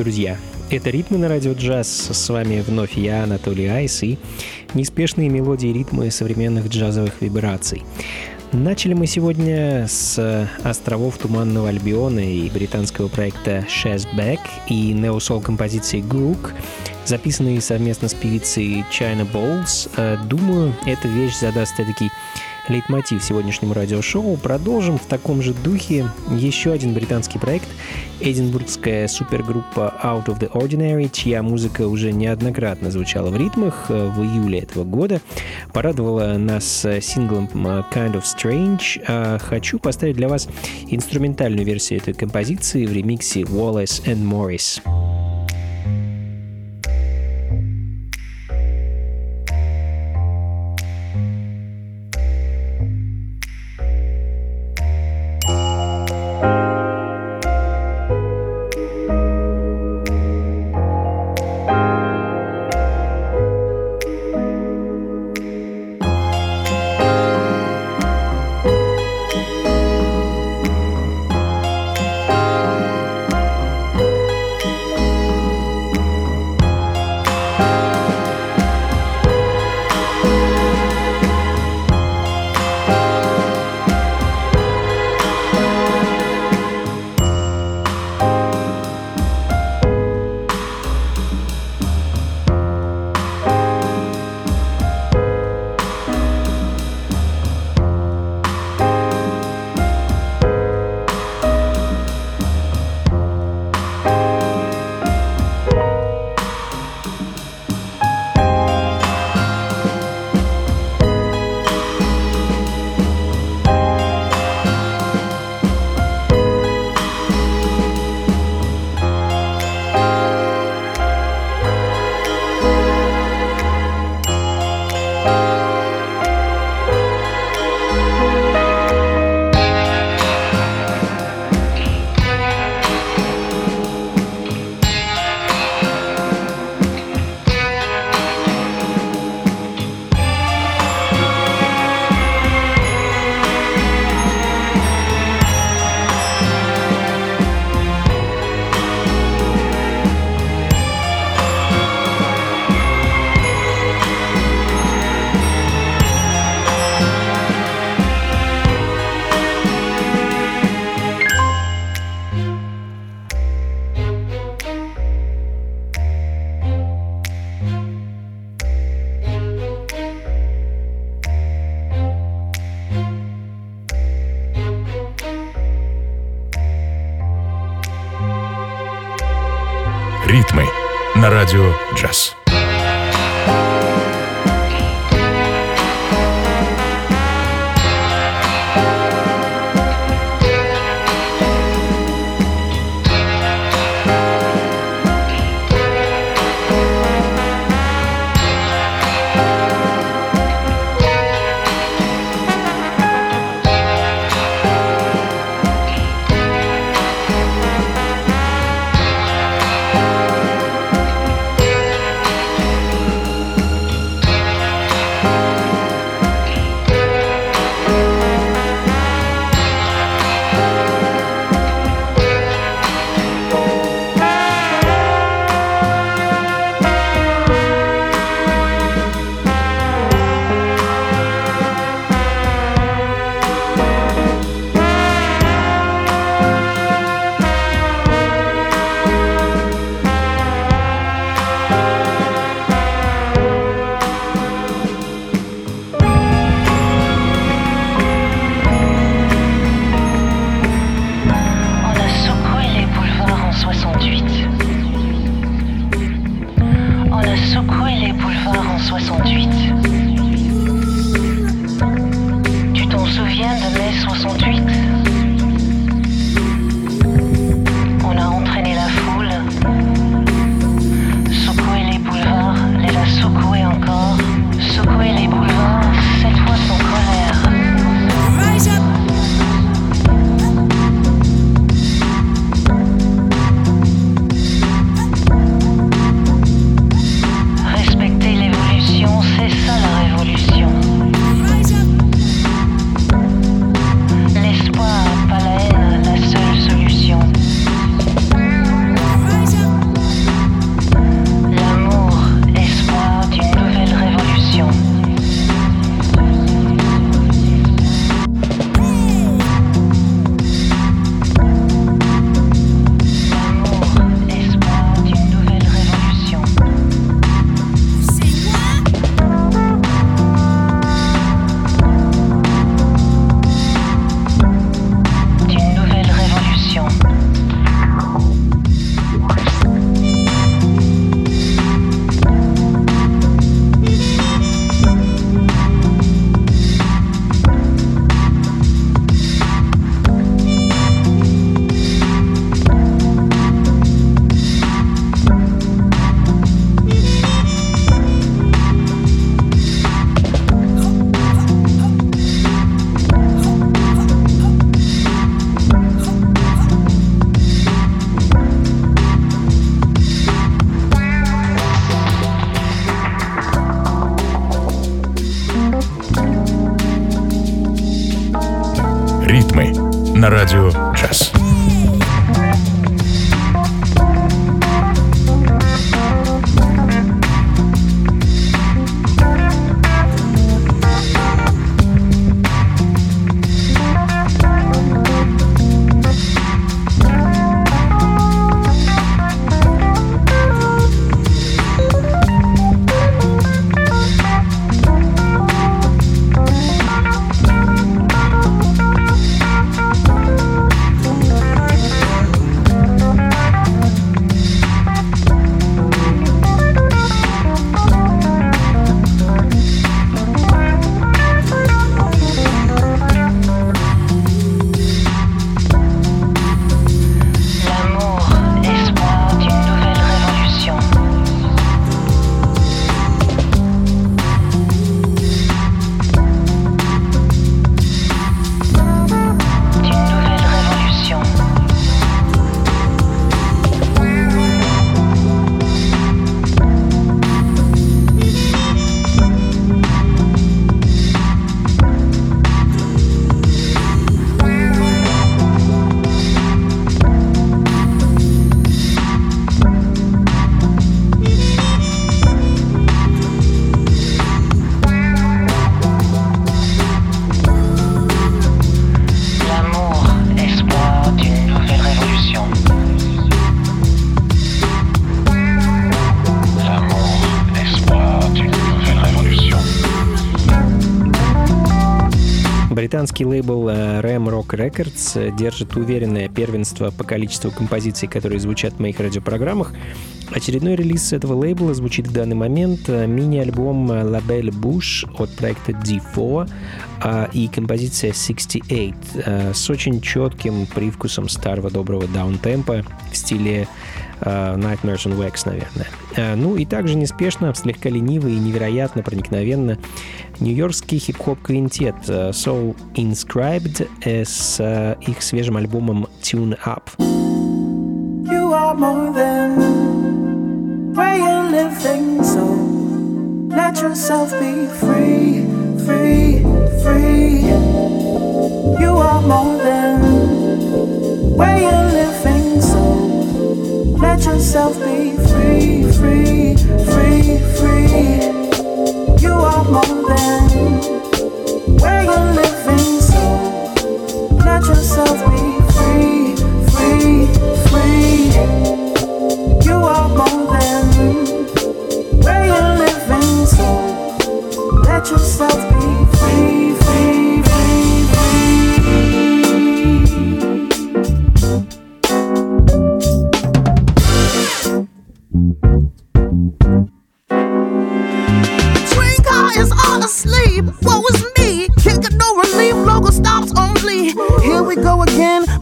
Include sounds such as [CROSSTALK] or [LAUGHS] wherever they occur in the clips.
Друзья! Это «Ритмы на радио джаз». С вами вновь я, Анатолий Айс, и неспешные мелодии ритмы современных джазовых вибраций. Начали мы сегодня с островов Туманного Альбиона и британского проекта Shazback и неосол композиции Grook, записанные совместно с певицей China Bowles. Э, думаю, эта вещь задаст такой лейтмотив сегодняшнему радиошоу. Продолжим в таком же духе еще один британский проект, эдинбургская супергруппа Out of the Ordinary, чья музыка уже неоднократно звучала в ритмах э, в июле этого года, порадовала нас э, синглом э, Kind of Strange. А хочу поставить для вас инструментальную версию этой композиции в ремиксе Wallace and Morris. Британский лейбл э, Ram Rock Records э, держит уверенное первенство по количеству композиций, которые звучат в моих радиопрограммах. Очередной релиз этого лейбла звучит в данный момент э, мини-альбом La Belle Bush от проекта D4 и композиция 68 с очень четким привкусом старого доброго даунтемпа в стиле Nightmares on Wax, наверное. Uh, ну и также неспешно, слегка лениво и невероятно проникновенно нью-йоркский хип-хоп квинтет uh, Soul Inscribed с uh, их свежим альбомом Tune Up. You are more than you're living, so let yourself be free, free, free. You are more than so let yourself be free, free, free, free. You are more than where you're living, so let yourself be free, free, free. You are more than where you're living, so let yourself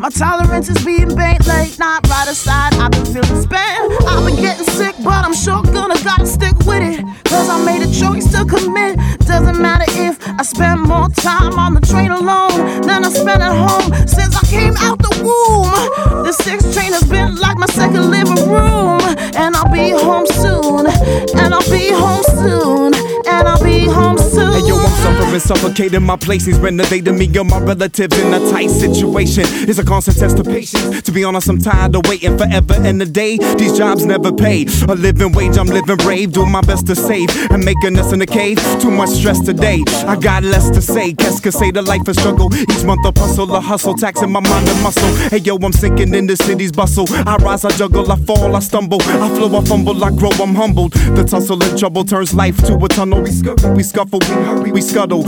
My tolerance is being bait late night, right aside. I've been feeling spent. I've been getting sick, but I'm sure gonna gotta stick with it. Cause I made a choice to commit. Doesn't matter if I spend more time on the train alone than I spend at home since I came out the womb. The six train has been like my second living room. And I'll be home soon. And I'll be home soon. I'm suffocating. My place is renovating me and my relatives in a tight situation. It's a constant test of patience. To be honest, I'm tired of waiting forever and a day. These jobs never pay. A living wage, I'm living brave. Doing my best to save and making us in the cave. Too much stress today. I got less to say. Guess could say the life is struggle. Each month a hustle, a hustle, taxing my mind and muscle. Hey yo, I'm sinking in the city's bustle. I rise, I juggle, I fall, I stumble. I flow, I fumble, I grow, I'm humbled. The tussle and trouble turns life to a tunnel. We scuffle, we scuffle, we hurry, we scuttle.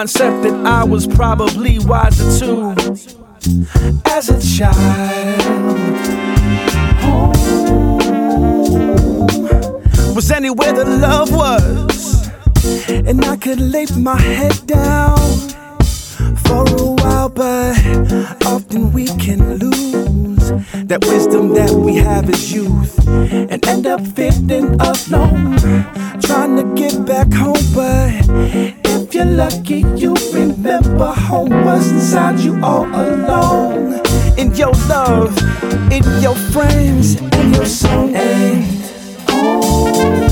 concept that I was probably wiser to. As a child. Home was anywhere the love was. And I could lay my head down. For a while, but often we can lose that wisdom that we have as youth and end up feeling alone, trying to get back home. But if you're lucky, you remember home was inside you all along. In your love, in your friends, in your song. And oh.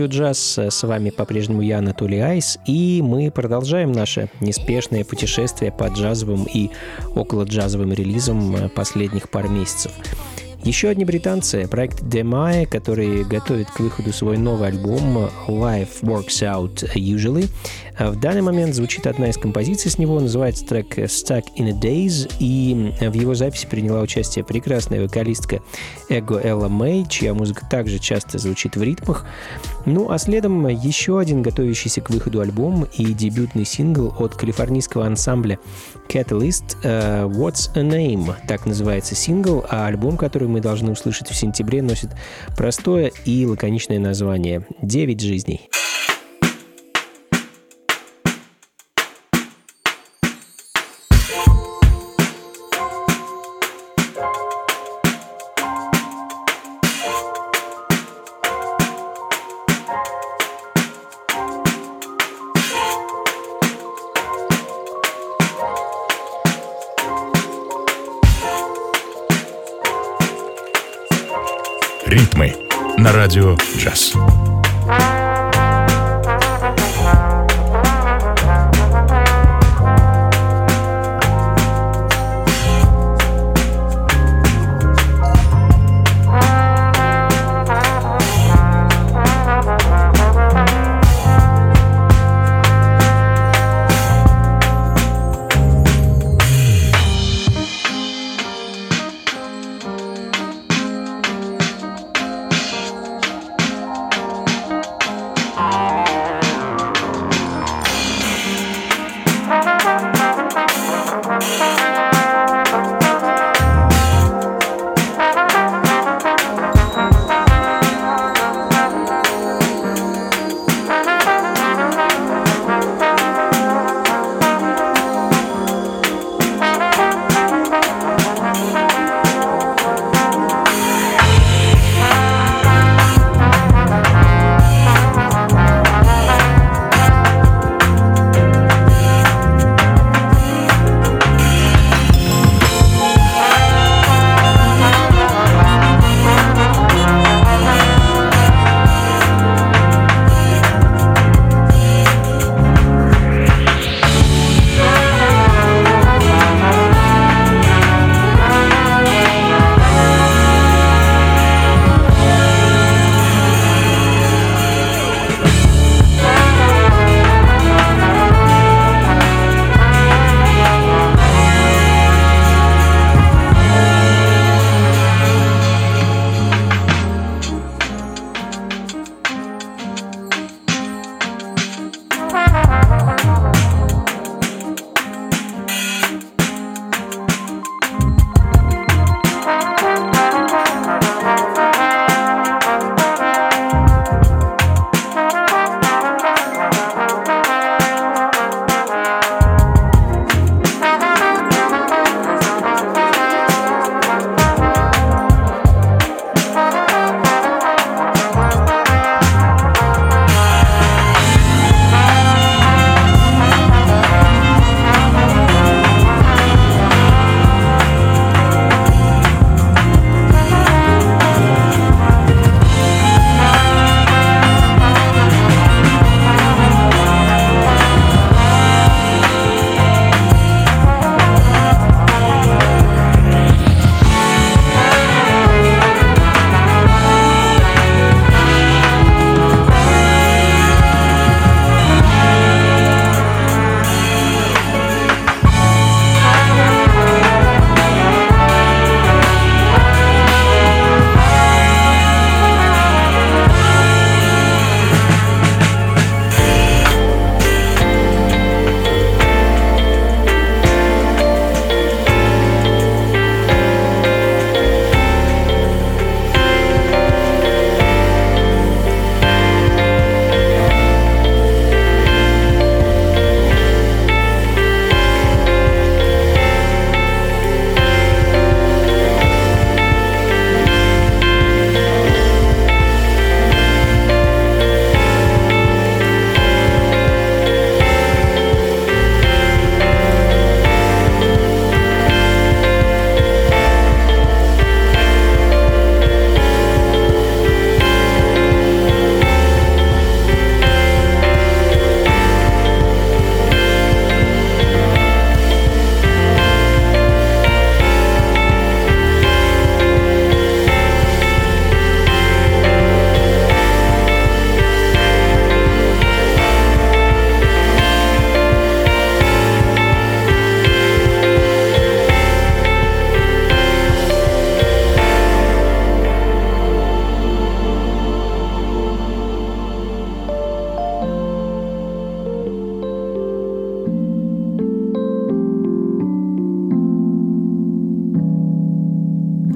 Радио джаз». С вами по-прежнему я, Анатолий Айс. И мы продолжаем наше неспешное путешествие по джазовым и около джазовым релизам последних пар месяцев. Еще одни британцы, проект Demai, который готовит к выходу свой новый альбом Life Works Out Usually. В данный момент звучит одна из композиций с него, называется трек Stuck in a Days, и в его записи приняла участие прекрасная вокалистка Эго Элла Мэй, чья музыка также часто звучит в ритмах. Ну а следом еще один готовящийся к выходу альбом и дебютный сингл от калифорнийского ансамбля Catalyst uh, What's a Name, так называется сингл, а альбом, который мы должны услышать в сентябре, носит простое и лаконичное название «Девять жизней». Just.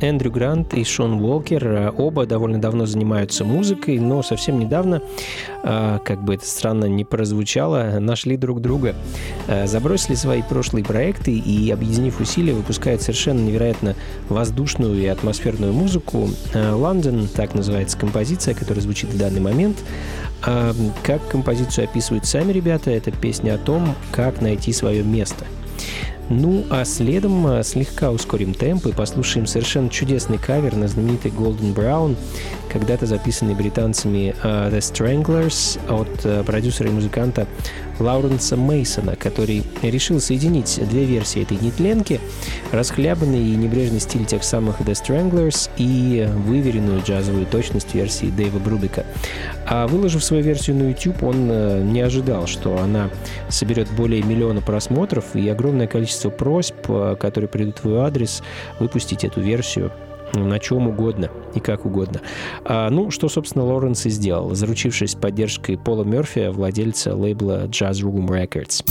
Эндрю Грант и Шон Уолкер. Э, оба довольно давно занимаются музыкой, но совсем недавно, э, как бы это странно не прозвучало, нашли друг друга. Э, забросили свои прошлые проекты и, объединив усилия, выпускают совершенно невероятно воздушную и атмосферную музыку. «Лондон» — так называется композиция, которая звучит в данный момент. Как композицию описывают сами ребята, это песня о том, как найти свое место — ну, а следом а, слегка ускорим темп и послушаем совершенно чудесный кавер на знаменитый Golden Brown, когда-то записанный британцами uh, The Stranglers от uh, продюсера и музыканта Лауренса Мейсона, который решил соединить две версии этой нетленки, расхлябанный и небрежный стиль тех самых The Stranglers и выверенную джазовую точность версии Дэйва Брубика. А выложив свою версию на YouTube, он э, не ожидал, что она соберет более миллиона просмотров и огромное количество просьб, э, которые придут в его адрес, выпустить эту версию на чем угодно и как угодно. А, ну, что, собственно, Лоренс и сделал, заручившись поддержкой Пола Мерфи, владельца лейбла Jazz Room Records.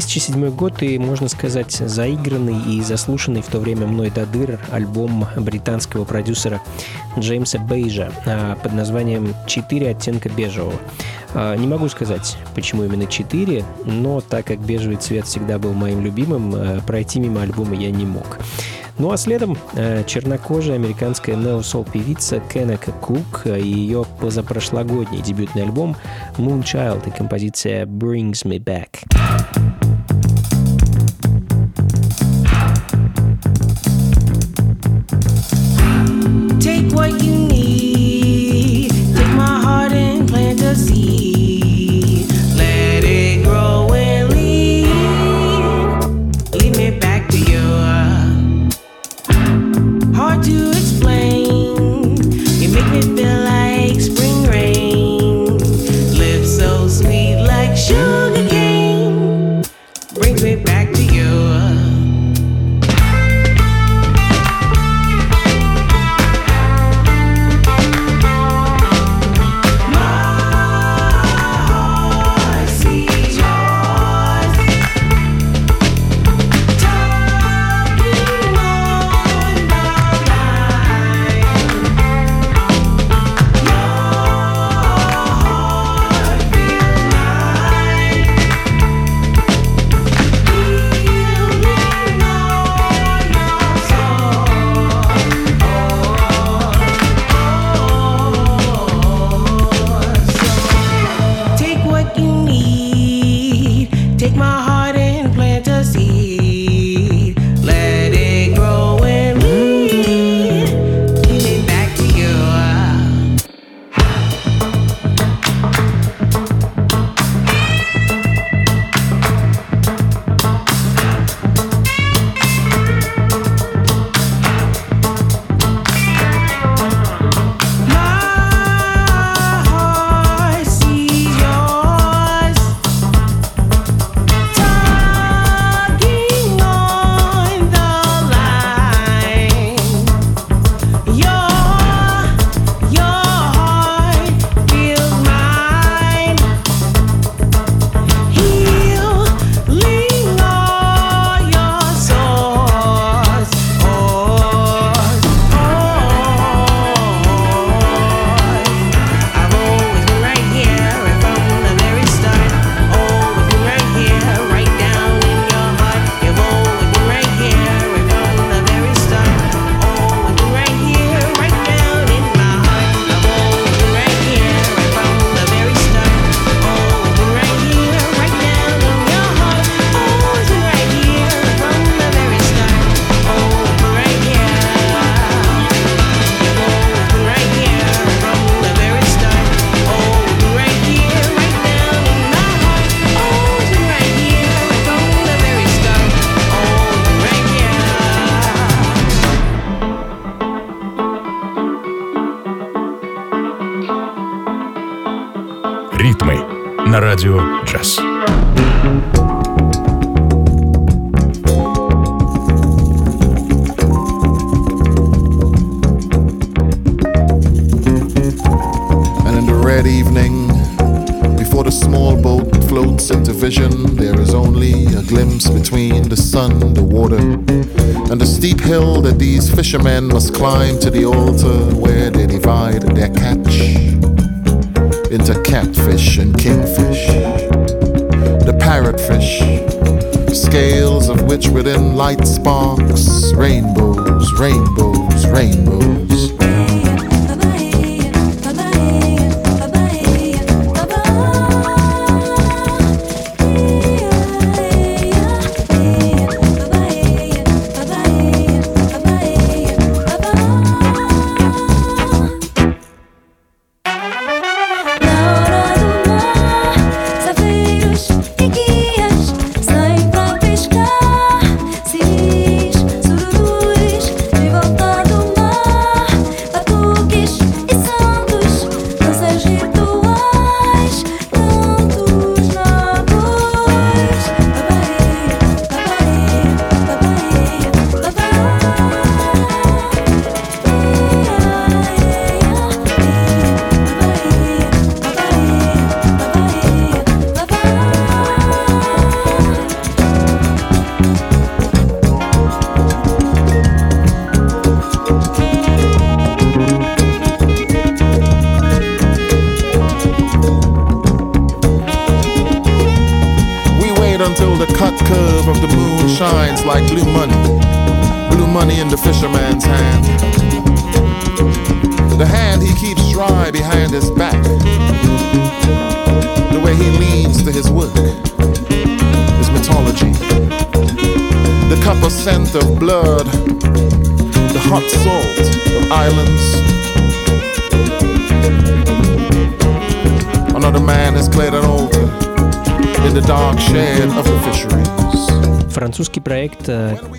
2007 год и, можно сказать, заигранный и заслушанный в то время мной до дыр альбом британского продюсера Джеймса Бейжа а, под названием «Четыре оттенка бежевого». А, не могу сказать, почему именно четыре, но так как бежевый цвет всегда был моим любимым, а, пройти мимо альбома я не мог. Ну а следом чернокожая американская нео-сол певица Кеннека Кук и ее позапрошлогодний дебютный альбом Moonchild и композиция Brings Me Back. Fishermen must climb to the altar where they divide their catch into catfish and kingfish. The parrotfish, scales of which within light sparks, rainbows, rainbows, rainbows.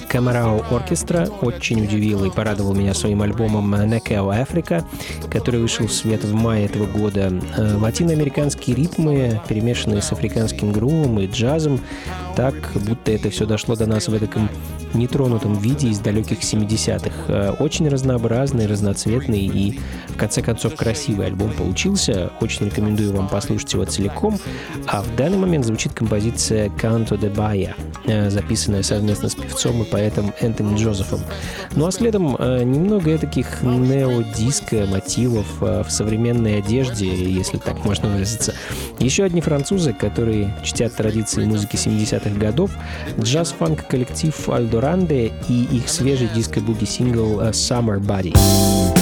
Камарау Оркестра очень удивил и порадовал меня своим альбомом Necao Africa, который вышел в свет в мае этого года. Э, латиноамериканские ритмы, перемешанные с африканским грувом и джазом, так, будто это все дошло до нас в этом нетронутом виде из далеких 70-х. Э, очень разнообразный, разноцветный и, в конце концов, красивый альбом получился. Очень рекомендую вам послушать его целиком. А в данный момент звучит композиция «Canto de Baia», э, записанная совместно с певцом и поэтом Энтони Джозефом. Ну а следом э, немного таких нео-диско мотивов в современной одежде, если так можно выразиться. Еще одни французы, которые чтят традиции музыки 70-х годов, джаз-фанк-коллектив Альдо Дуранде и их свежий диско-буги сингл «Summer Body».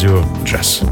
Radio Jazz.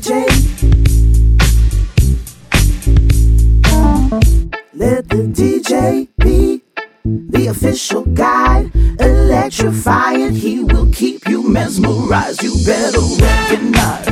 Let the DJ be the official guide. Electrify it, he will keep you mesmerized. You better recognize.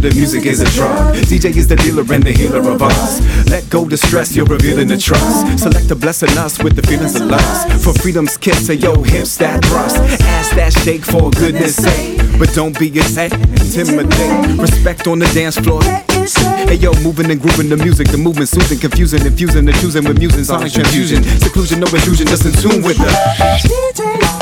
Music is a drug. DJ is the dealer and the healer of us. Let go the stress, you're revealing the trust. Select a blessing us with the feelings of lust. For freedom's kiss, say yo, hips that thrust. Ass that shake for goodness sake. But don't be intimidated. Respect on the dance floor. Hey yo, moving and grooving the music, the movement soothing, confusing, infusing, the choosing with musing, sonic transfusion, seclusion, no intrusion, just in tune with the.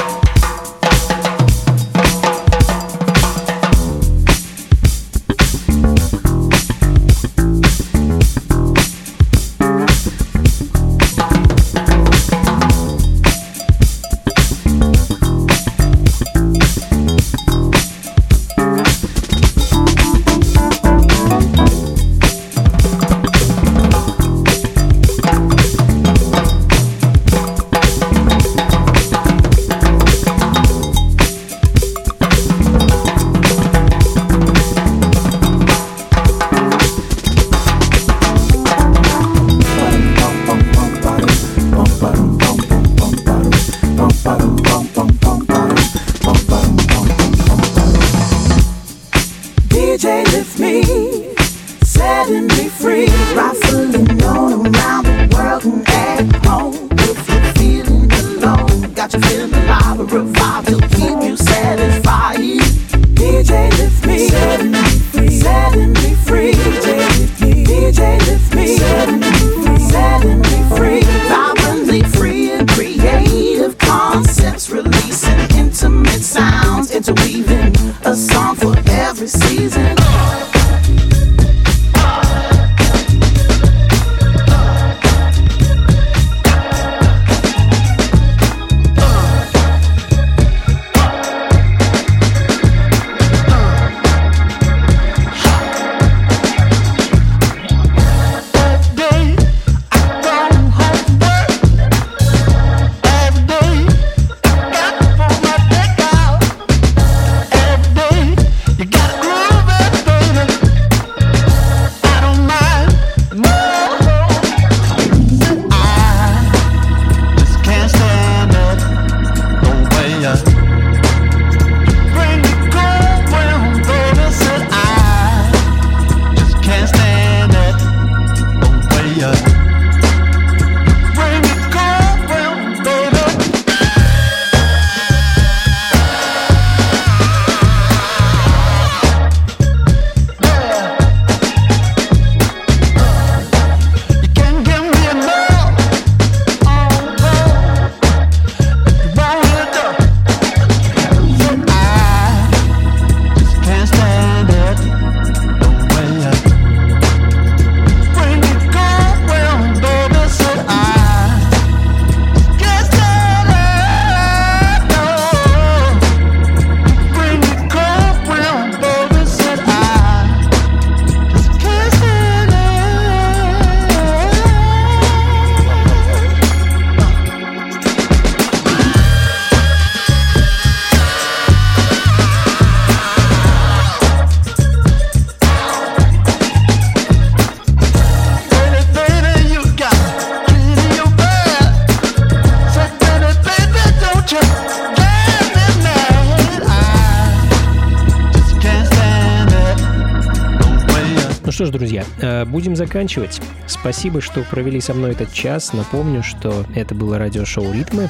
Что ж, друзья, э, будем заканчивать. Спасибо, что провели со мной этот час. Напомню, что это было радиошоу «Ритмы».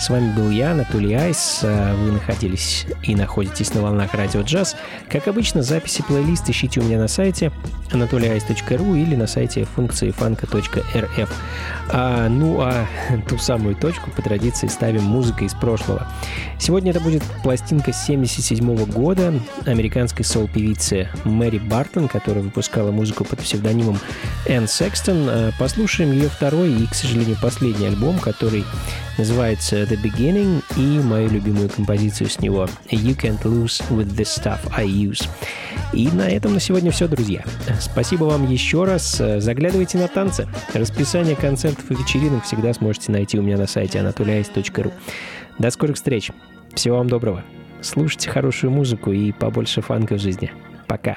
С вами был я, Анатолий Айс. Э, вы находились и находитесь на волнах радио джаз. Как обычно, записи плейлист ищите у меня на сайте anatolyice.ru или на сайте функции фанка.рф. А, ну а [LAUGHS] ту самую точку по традиции ставим музыкой из прошлого. Сегодня это будет пластинка 77 года американской соул-певицы Мэри Бартон, которая выпускала музыку под псевдонимом Энн Секстон. А, послушаем ее второй и, к сожалению, последний альбом, который называется The Beginning и мою любимую композицию с него You Can't Lose With The Stuff I Use. И на этом на сегодня все, друзья. Спасибо вам еще раз. Заглядывайте на танцы. Расписание концертов и вечеринок всегда сможете найти у меня на сайте anatoliais.ru. До скорых встреч. Всего вам доброго. Слушайте хорошую музыку и побольше фанка в жизни. Пока.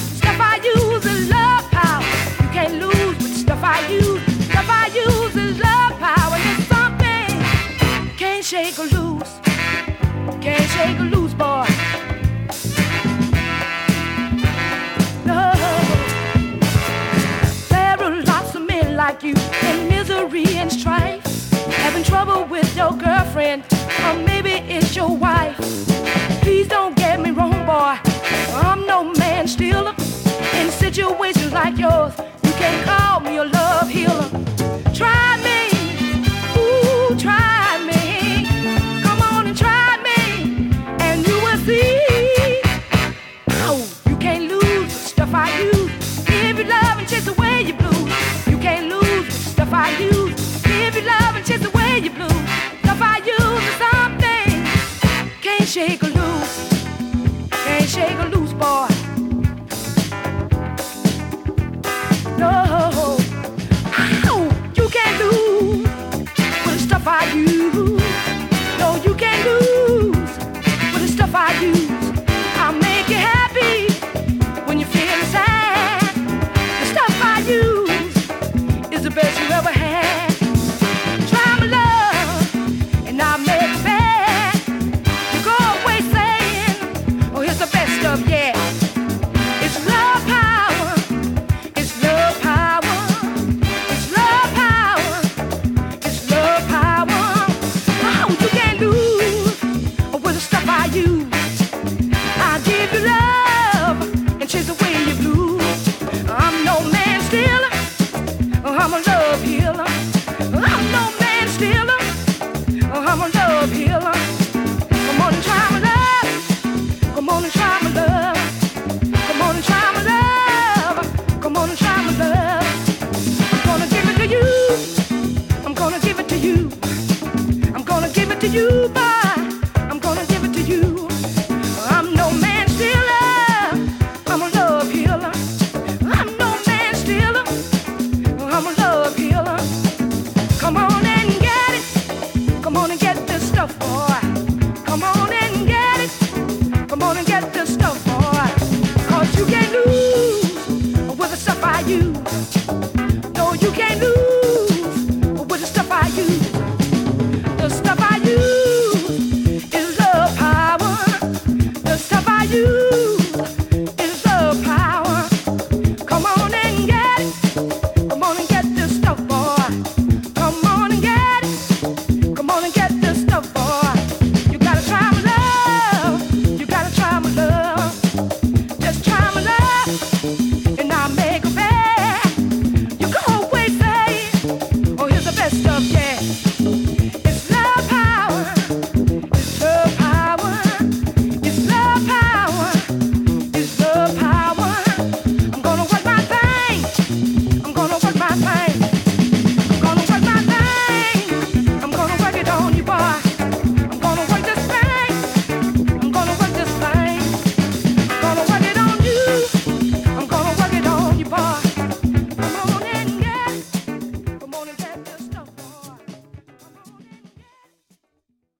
I use is love power. You can't lose with stuff I use. Stuff I use is love power. It's something can't shake or lose. Can't shake or lose, boy. No. There are lots of men like you in misery and strife, having trouble with your girlfriend, or maybe it's your wife.